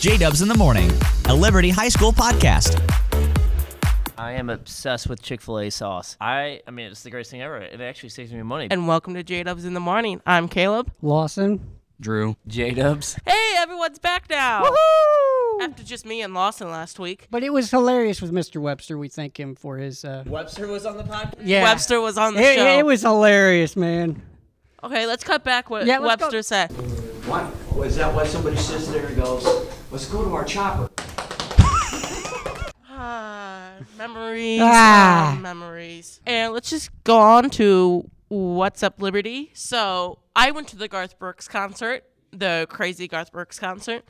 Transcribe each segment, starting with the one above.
J Dubs in the Morning, a Liberty High School podcast. I am obsessed with Chick Fil A sauce. I, I mean, it's the greatest thing ever. It actually saves me money. And welcome to J Dubs in the Morning. I'm Caleb. Lawson. Drew. J Dubs. Hey, everyone's back now. Woohoo! After just me and Lawson last week. But it was hilarious with Mr. Webster. We thank him for his. Uh, Webster was on the podcast. yeah, Webster was on the It, show. it was hilarious, man. okay, let's cut back what Yeah, Webster go. said. What? Is that why somebody sits there and goes, let's go to our chopper? Ah, memories. Ah. ah, memories. And let's just go on to What's Up Liberty. So I went to the Garth Brooks concert, the crazy Garth Brooks concert.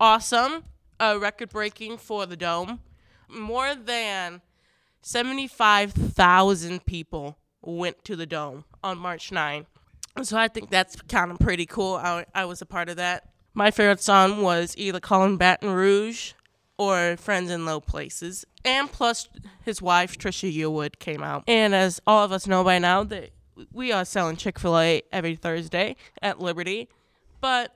Awesome. Uh, record breaking for the Dome. More than 75,000 people went to the Dome on March 9. So I think that's kind of pretty cool. I, I was a part of that. My favorite song was either Calling Baton Rouge or Friends in Low Places. And plus, his wife, Trisha Yearwood, came out. And as all of us know by now, that we are selling Chick fil A every Thursday at Liberty. But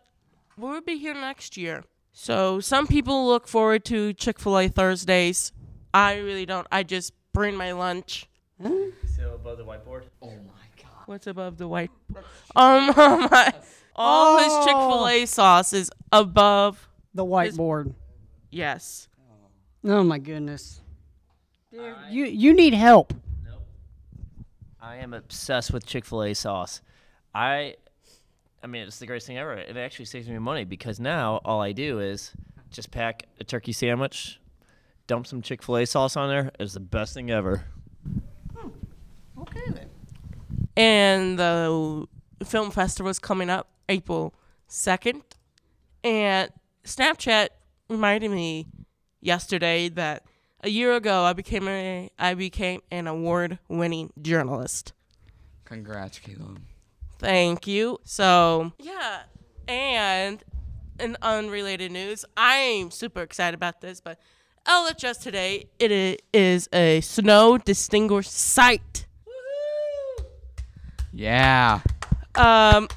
we'll be here next year. So some people look forward to Chick fil A Thursdays. I really don't. I just bring my lunch. Still above the whiteboard. Oh my God. What's above the white? Um, my, all his oh. Chick fil A sauce is above. The whiteboard. Yes. Oh my goodness. Dude, you you need help. I am obsessed with Chick Fil A sauce. I, I mean, it's the greatest thing ever. It actually saves me money because now all I do is just pack a turkey sandwich, dump some Chick Fil A sauce on there. It's the best thing ever. Hmm. Okay then. and the film festival is coming up April 2nd. And Snapchat reminded me yesterday that a year ago I became a I became an award-winning journalist. Congrats, Caleb. Thank you. So, yeah. And in unrelated news, I'm super excited about this, but LHS today, it is a snow distinguished site. Yeah. Um,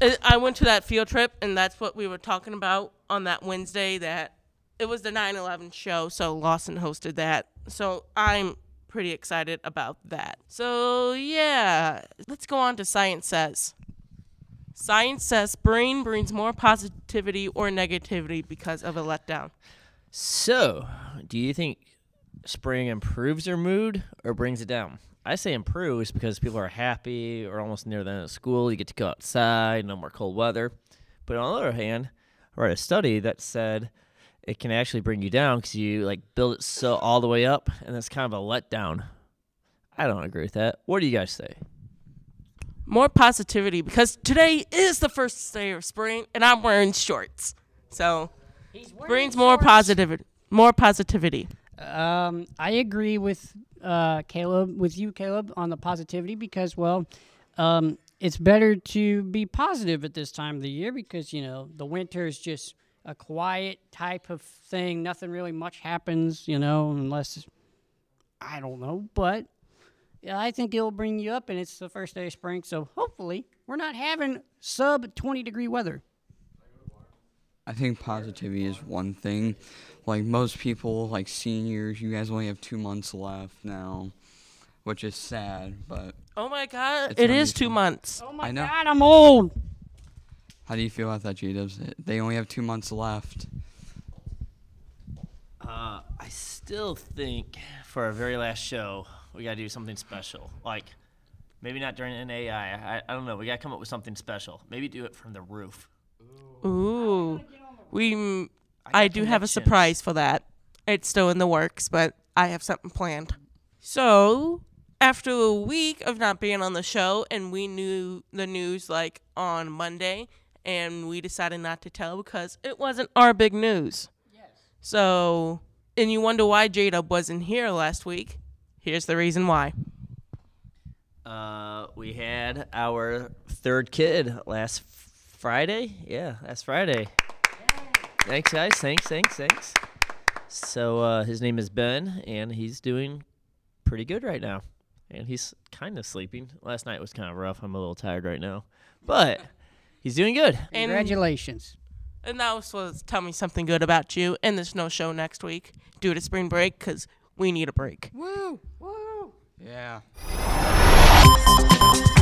I- I went to that field trip, and that's what we were talking about on that Wednesday. That it was the 9/11 show, so Lawson hosted that. So I'm pretty excited about that. So yeah, let's go on to Science Says. Science says brain brings more positivity or negativity because of a letdown. So, do you think spring improves your mood or brings it down? I say improves because people are happy or almost near the end of school. You get to go outside, no more cold weather. But on the other hand, I read a study that said it can actually bring you down because you like build it so all the way up, and it's kind of a letdown. I don't agree with that. What do you guys say? More positivity because today is the first day of spring, and I'm wearing shorts. So brings more positivity. More positivity. Um, I agree with uh, Caleb, with you, Caleb, on the positivity because, well, um, it's better to be positive at this time of the year because you know the winter is just a quiet type of thing. Nothing really much happens, you know, unless I don't know. But yeah, I think it'll bring you up, and it's the first day of spring, so hopefully we're not having sub twenty degree weather. I think positivity is one thing. Like most people, like seniors, you guys only have two months left now, which is sad. But Oh my god, It's it gonna is be two fun. months. Oh my I know. God, I'm old. how do you feel about that, J-Dubs? They only have two months left. Uh, I still think for our very last show, we got to do something special. Like, maybe not during an AI. I, I don't know. We got to come up with something special. Maybe do it from the roof. Ooh, we. mm, I I do have a connections. surprise for that. It's still in the works, but I have something planned. So after a week of not being on the show, and we knew the news like on Monday, and we decided not to tell because it wasn't our big news. Yes. So, and you wonder why J Dub wasn't here last week. Here's the reason why. Uh, we had our third kid last Friday. Yeah, last Friday. Thanks, guys. Thanks, thanks, thanks. So uh, his name is Ben, and he's doing pretty good right now. And he's kind of sleeping. Last night was kind of rough. I'm a little tired right now, but he's doing good. And Congratulations. And that was supposed to tell me something good about you. And there's no show next week due to spring break because we need a break. Woo! Woo! Yeah.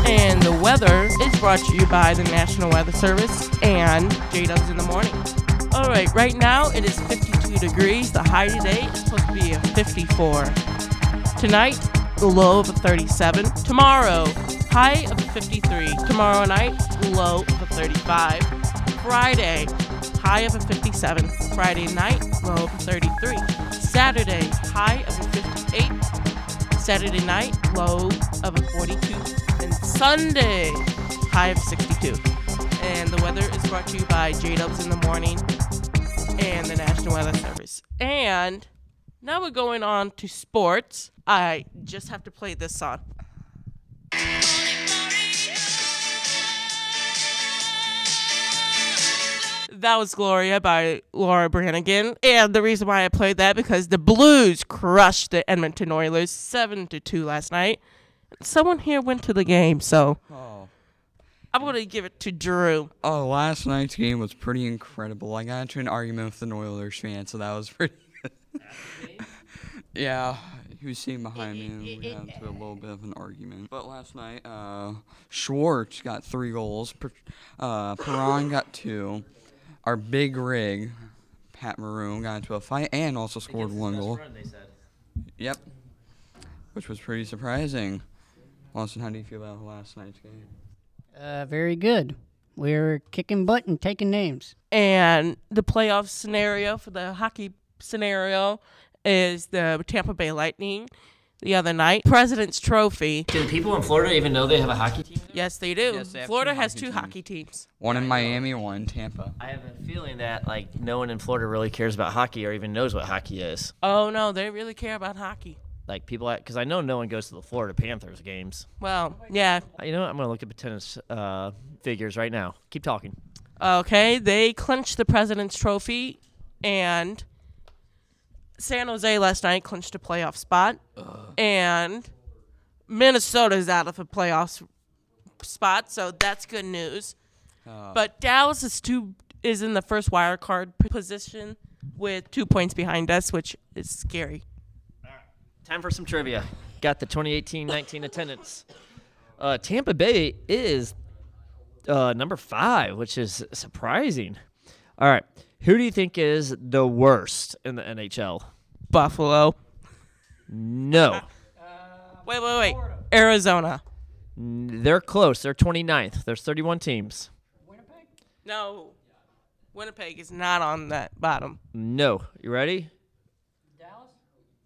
And the weather is brought to you by the National Weather Service and J-Dubs in the morning. All right, right now it is 52 degrees. The high today is supposed to be a 54. Tonight, the low of a 37. Tomorrow, high of a 53. Tomorrow night, low of a 35. Friday, high of a 57. Friday night, low of a 33. Saturday, high of a 58. Saturday night, low of a 42. Sunday, high of 62. And the weather is brought to you by J Dubs in the morning and the National Weather Service. And now we're going on to sports. I just have to play this song. That was Gloria by Laura Branigan. And the reason why I played that because the Blues crushed the Edmonton Oilers 7 to 2 last night. Someone here went to the game, so Oh. I'm going to give it to Drew. Oh, last night's game was pretty incredible. I got into an argument with an Oilers fan, so that was pretty good. yeah, he was sitting behind me, and we got into a little bit of an argument. But last night, uh, Schwartz got three goals. Per- uh, Perron got two. Our big rig, Pat Maroon, got into a fight and also scored one goal. Yep, which was pretty surprising. Lawson, how do you feel about last night's game? Uh, very good. We're kicking butt and taking names. And the playoff scenario for the hockey scenario is the Tampa Bay Lightning the other night. President's Trophy. Do people in Florida even know they have a hockey team? Yes, they do. Yes, they Florida two has two teams. hockey teams. One in Miami, one in Tampa. I have a feeling that like no one in Florida really cares about hockey or even knows what hockey is. Oh, no, they really care about hockey. Like people, because I know no one goes to the Florida Panthers games. Well, yeah. Uh, You know, what? I'm gonna look at attendance uh, figures right now. Keep talking. Okay, they clinched the President's Trophy, and San Jose last night clinched a playoff spot, and Minnesota's out of a playoff spot, so that's good news. but Dallas is two is in the first wild card position with two points behind us, which is scary. Time for some trivia. Got the 2018-19 attendance. Uh, Tampa Bay is uh, number five, which is surprising. All right, who do you think is the worst in the NHL? Buffalo. No, Wait, wait, wait. Arizona. N- they're close. They're 29th. There's 31 teams. Winnipeg? No. Winnipeg is not on that bottom. No, you ready?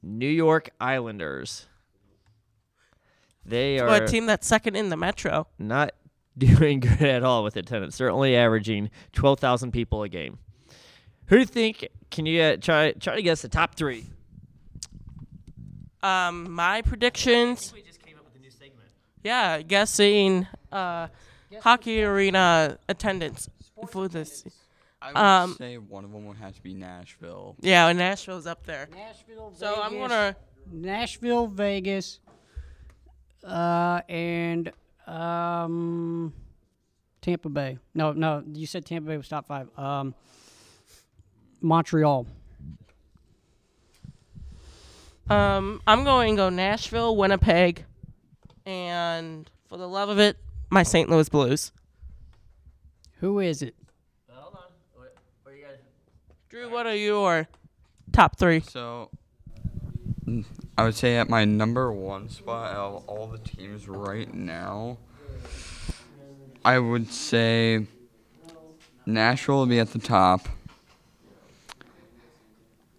New York Islanders. They are a team that's second in the Metro? not doing good at all with attendance. They're only averaging 12,000 people a game. Who do you think? Can you uh, try try to guess the top three? Um, my predictions. We just came up with a new segment. Yeah, guessing uh, hockey arena attendance for this. I would Um, say one of them would have to be Nashville. Yeah, Nashville's up there. Nashville, So I'm gonna. Nashville, Vegas, uh, and um, Tampa Bay. No, no, you said Tampa Bay was top five. Um, Montreal. Um, I'm going to go Nashville, Winnipeg, and for the love of it, my St. Louis Blues. Who is it? Hold on. What, what you got? Drew, what are your top three? So, I would say at my number one spot out of all the teams right now, I would say Nashville would be at the top.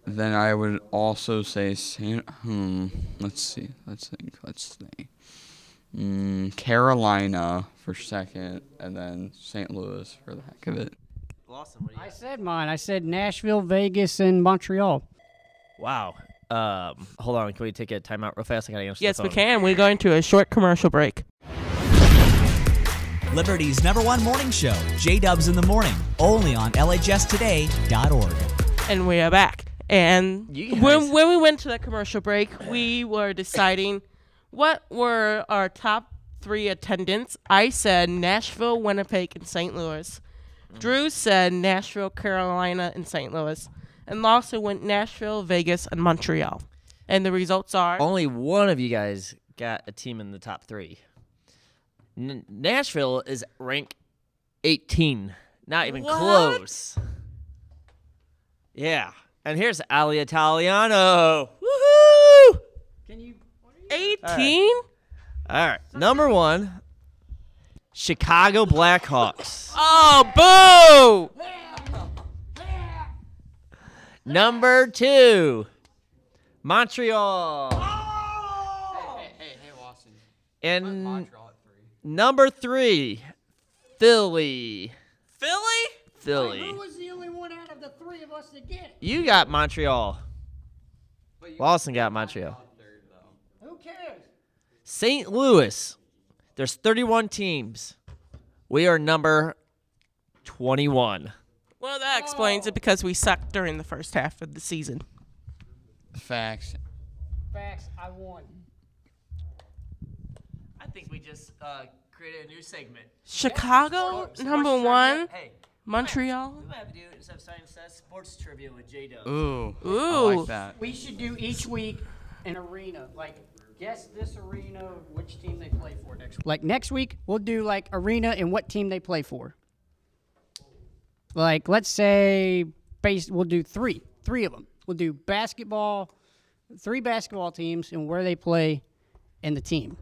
Then I would also say San. Hmm. Let's see. Let's think. Let's think. Mm, Carolina for second, and then St. Louis for the heck of it. Lawson, what do you I got? said mine. I said Nashville, Vegas, and Montreal. Wow. Um, hold on. Can we take a timeout real fast? I gotta answer the Yes, we phone. can. We're going to a short commercial break. Liberty's number one morning show, J Dubs in the Morning, only on LHStoday.org. And we are back. And You when, guys- when we went to that commercial break, we were deciding what were our top three attendants. I said Nashville, Winnipeg, and St. Louis. Drew said Nashville, Carolina, and St. Louis. And Lawson went Nashville, Vegas, and Montreal. And the results are Only one of you guys got a team in the top three. N- Nashville is rank 18. Not even What? close. Yeah. And here's Ali Italiano. Woohoo! Can you? 18. All right. Number one, Chicago Blackhawks. Oh, boo! Number two, Montreal. Oh! Hey, hey, hey, Lawson. And Montreal at three. number three, Philly. Philly? Philly. Who was the only one out of the three of us to get it? You got Montreal. But you Lawson got Montreal. third though. Who cares? St. Louis. There's 31 teams. We are number 21. Well, that explains it because we sucked during the first half of the season. Facts. Facts. I won. I think we just uh, created a new segment. Chicago, number one. Hey, Montreal. we have to do instead of science says sports trivia with J Dub. Ooh. I Ooh. like that. We should do each week an arena. Like, guess this arena, which team they play for next week. Like, next week, we'll do, like, arena and what team they play for. Like, let's say, base, we'll do three. Three of them. We'll do basketball, three basketball teams, and where they play and the team.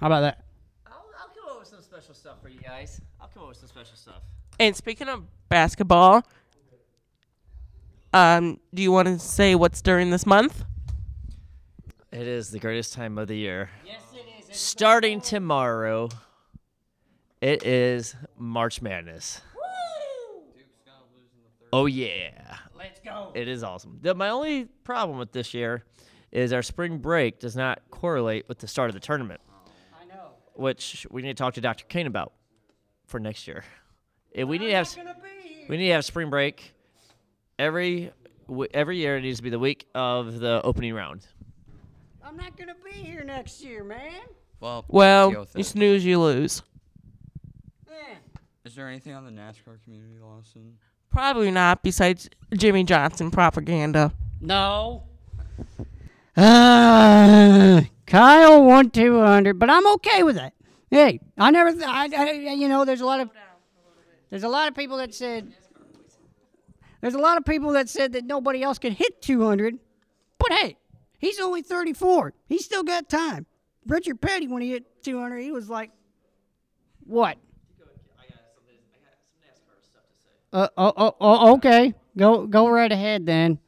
How about that? I'll, I'll come up with some special stuff for you guys. I'll come up with some special stuff. And speaking of basketball, um, do you want to say what's during this month? It is the greatest time of the year. Yes, it is. Starting tomorrow, it is March Madness. Oh, yeah. Let's go. It is awesome. The, my only problem with this year is our spring break does not correlate with the start of the tournament, I know. which we need to talk to Dr. Kane about for next year. If we need to have gonna be here. we need to have spring break every every year. It needs to be the week of the opening round. I'm not gonna be here next year, man. Well, deal Well, you snooze, you lose. Man. Is there anything on the NASCAR community, Lawson? Probably not, besides Jimmie Johnson propaganda. No. Uh, Kyle won 200, but I'm okay with that. Hey, I never, th- I, I, you know, there's a lot of, there's a lot of people that said, there's a lot of people that said that nobody else could hit 200, but hey, he's only 34. He's still got time. Richard Petty, when he hit 200, he was like, what? Uh, oh, oh, oh, okay. Go, go right ahead then.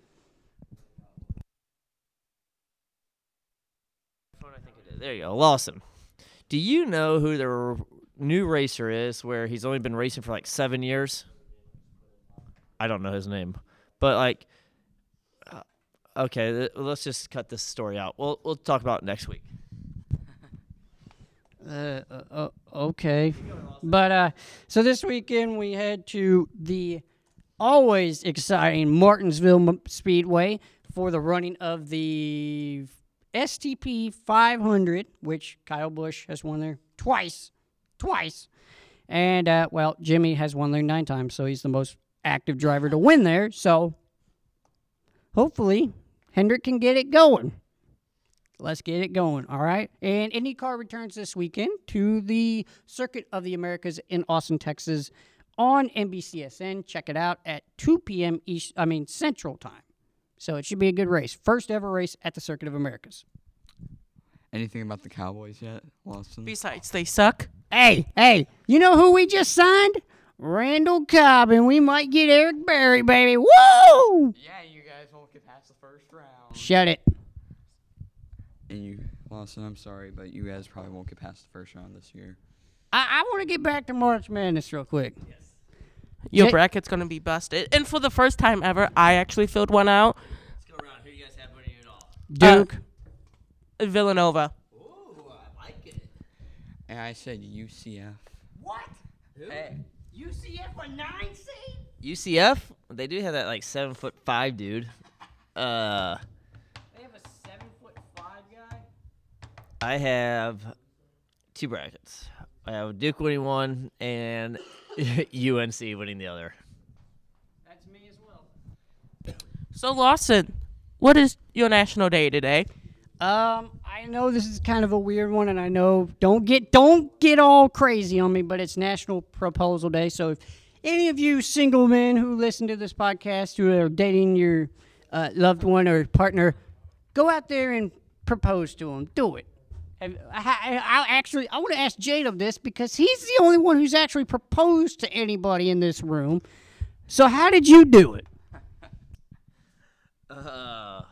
I think it is. There you go, Lawson. Do you know who the r- new racer is? Where he's only been racing for like seven years. I don't know his name, but like, okay, let's just cut this story out. We'll we'll talk about it next week. Uh, uh, uh, okay. But uh, so this weekend we head to the always exciting Martinsville Speedway for the running of the STP 500, which Kyle Busch has won there twice, twice, and uh, well, Jimmy has won there nine times, so he's the most active driver to win there. So hopefully Hendrick can get it going. Let's get it going, all right? And IndyCar returns this weekend to the Circuit of the Americas in Austin, Texas on NBCSN. Check it out at 2 p.m. East, I mean Central Time. So it should be a good race. First ever race at the Circuit of Americas. Anything about the Cowboys yet, Lawson? Besides, they suck. Hey, hey, you know who we just signed? Randall Cobb, and we might get Eric Berry, baby. Woo! Yeah, you guys won't get past the first round. Shut it. And you, Lawson, I'm sorry, but you guys probably won't get past the first round this year. I, I want to get back to March Madness real quick. Yes. Your Jay- bracket's gonna be busted. And for the first time ever, I actually filled one out. Let's go around. Who do you guys have winning it all? Uh, Duke. Villanova. Ooh, I like it. And I said UCF. what? Hey. UCF a nine seed? UCF. They do have that like seven foot five dude. Uh, They have a seven foot five guy. I have two brackets. I have Duke winning one and UNC winning the other. That's me as well. So Lawson, what is your national day today? Um, I know this is kind of a weird one, and I know don't get don't get all crazy on me, but it's National Proposal Day. So if any of you single men who listen to this podcast who are dating your uh, loved one or partner, go out there and propose to them. Do it. I, I, I actually I want to ask J Dub this because he's the only one who's actually proposed to anybody in this room. So how did you do it? Uh,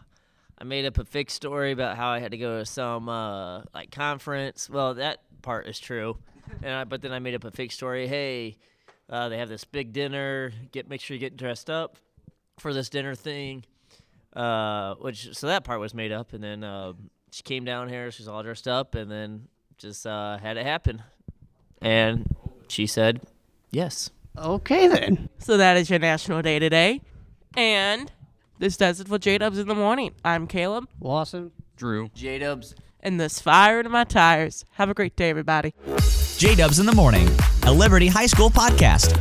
I made up a fake story about how I had to go to some uh, like conference. Well, that part is true, and I, but then I made up a fake story. Hey, uh, they have this big dinner. Get make sure you get dressed up for this dinner thing. Uh, which so that part was made up, and then uh, she came down here. She's all dressed up, and then just uh, had it happen, and she said yes. Okay then. So that is your national day today, and this does it for J Dubs in the morning. I'm Caleb, Lawson. Drew. J Dubs. and this fire to my tires. Have a great day, everybody. J Dubs in the Morning, a Liberty High School podcast.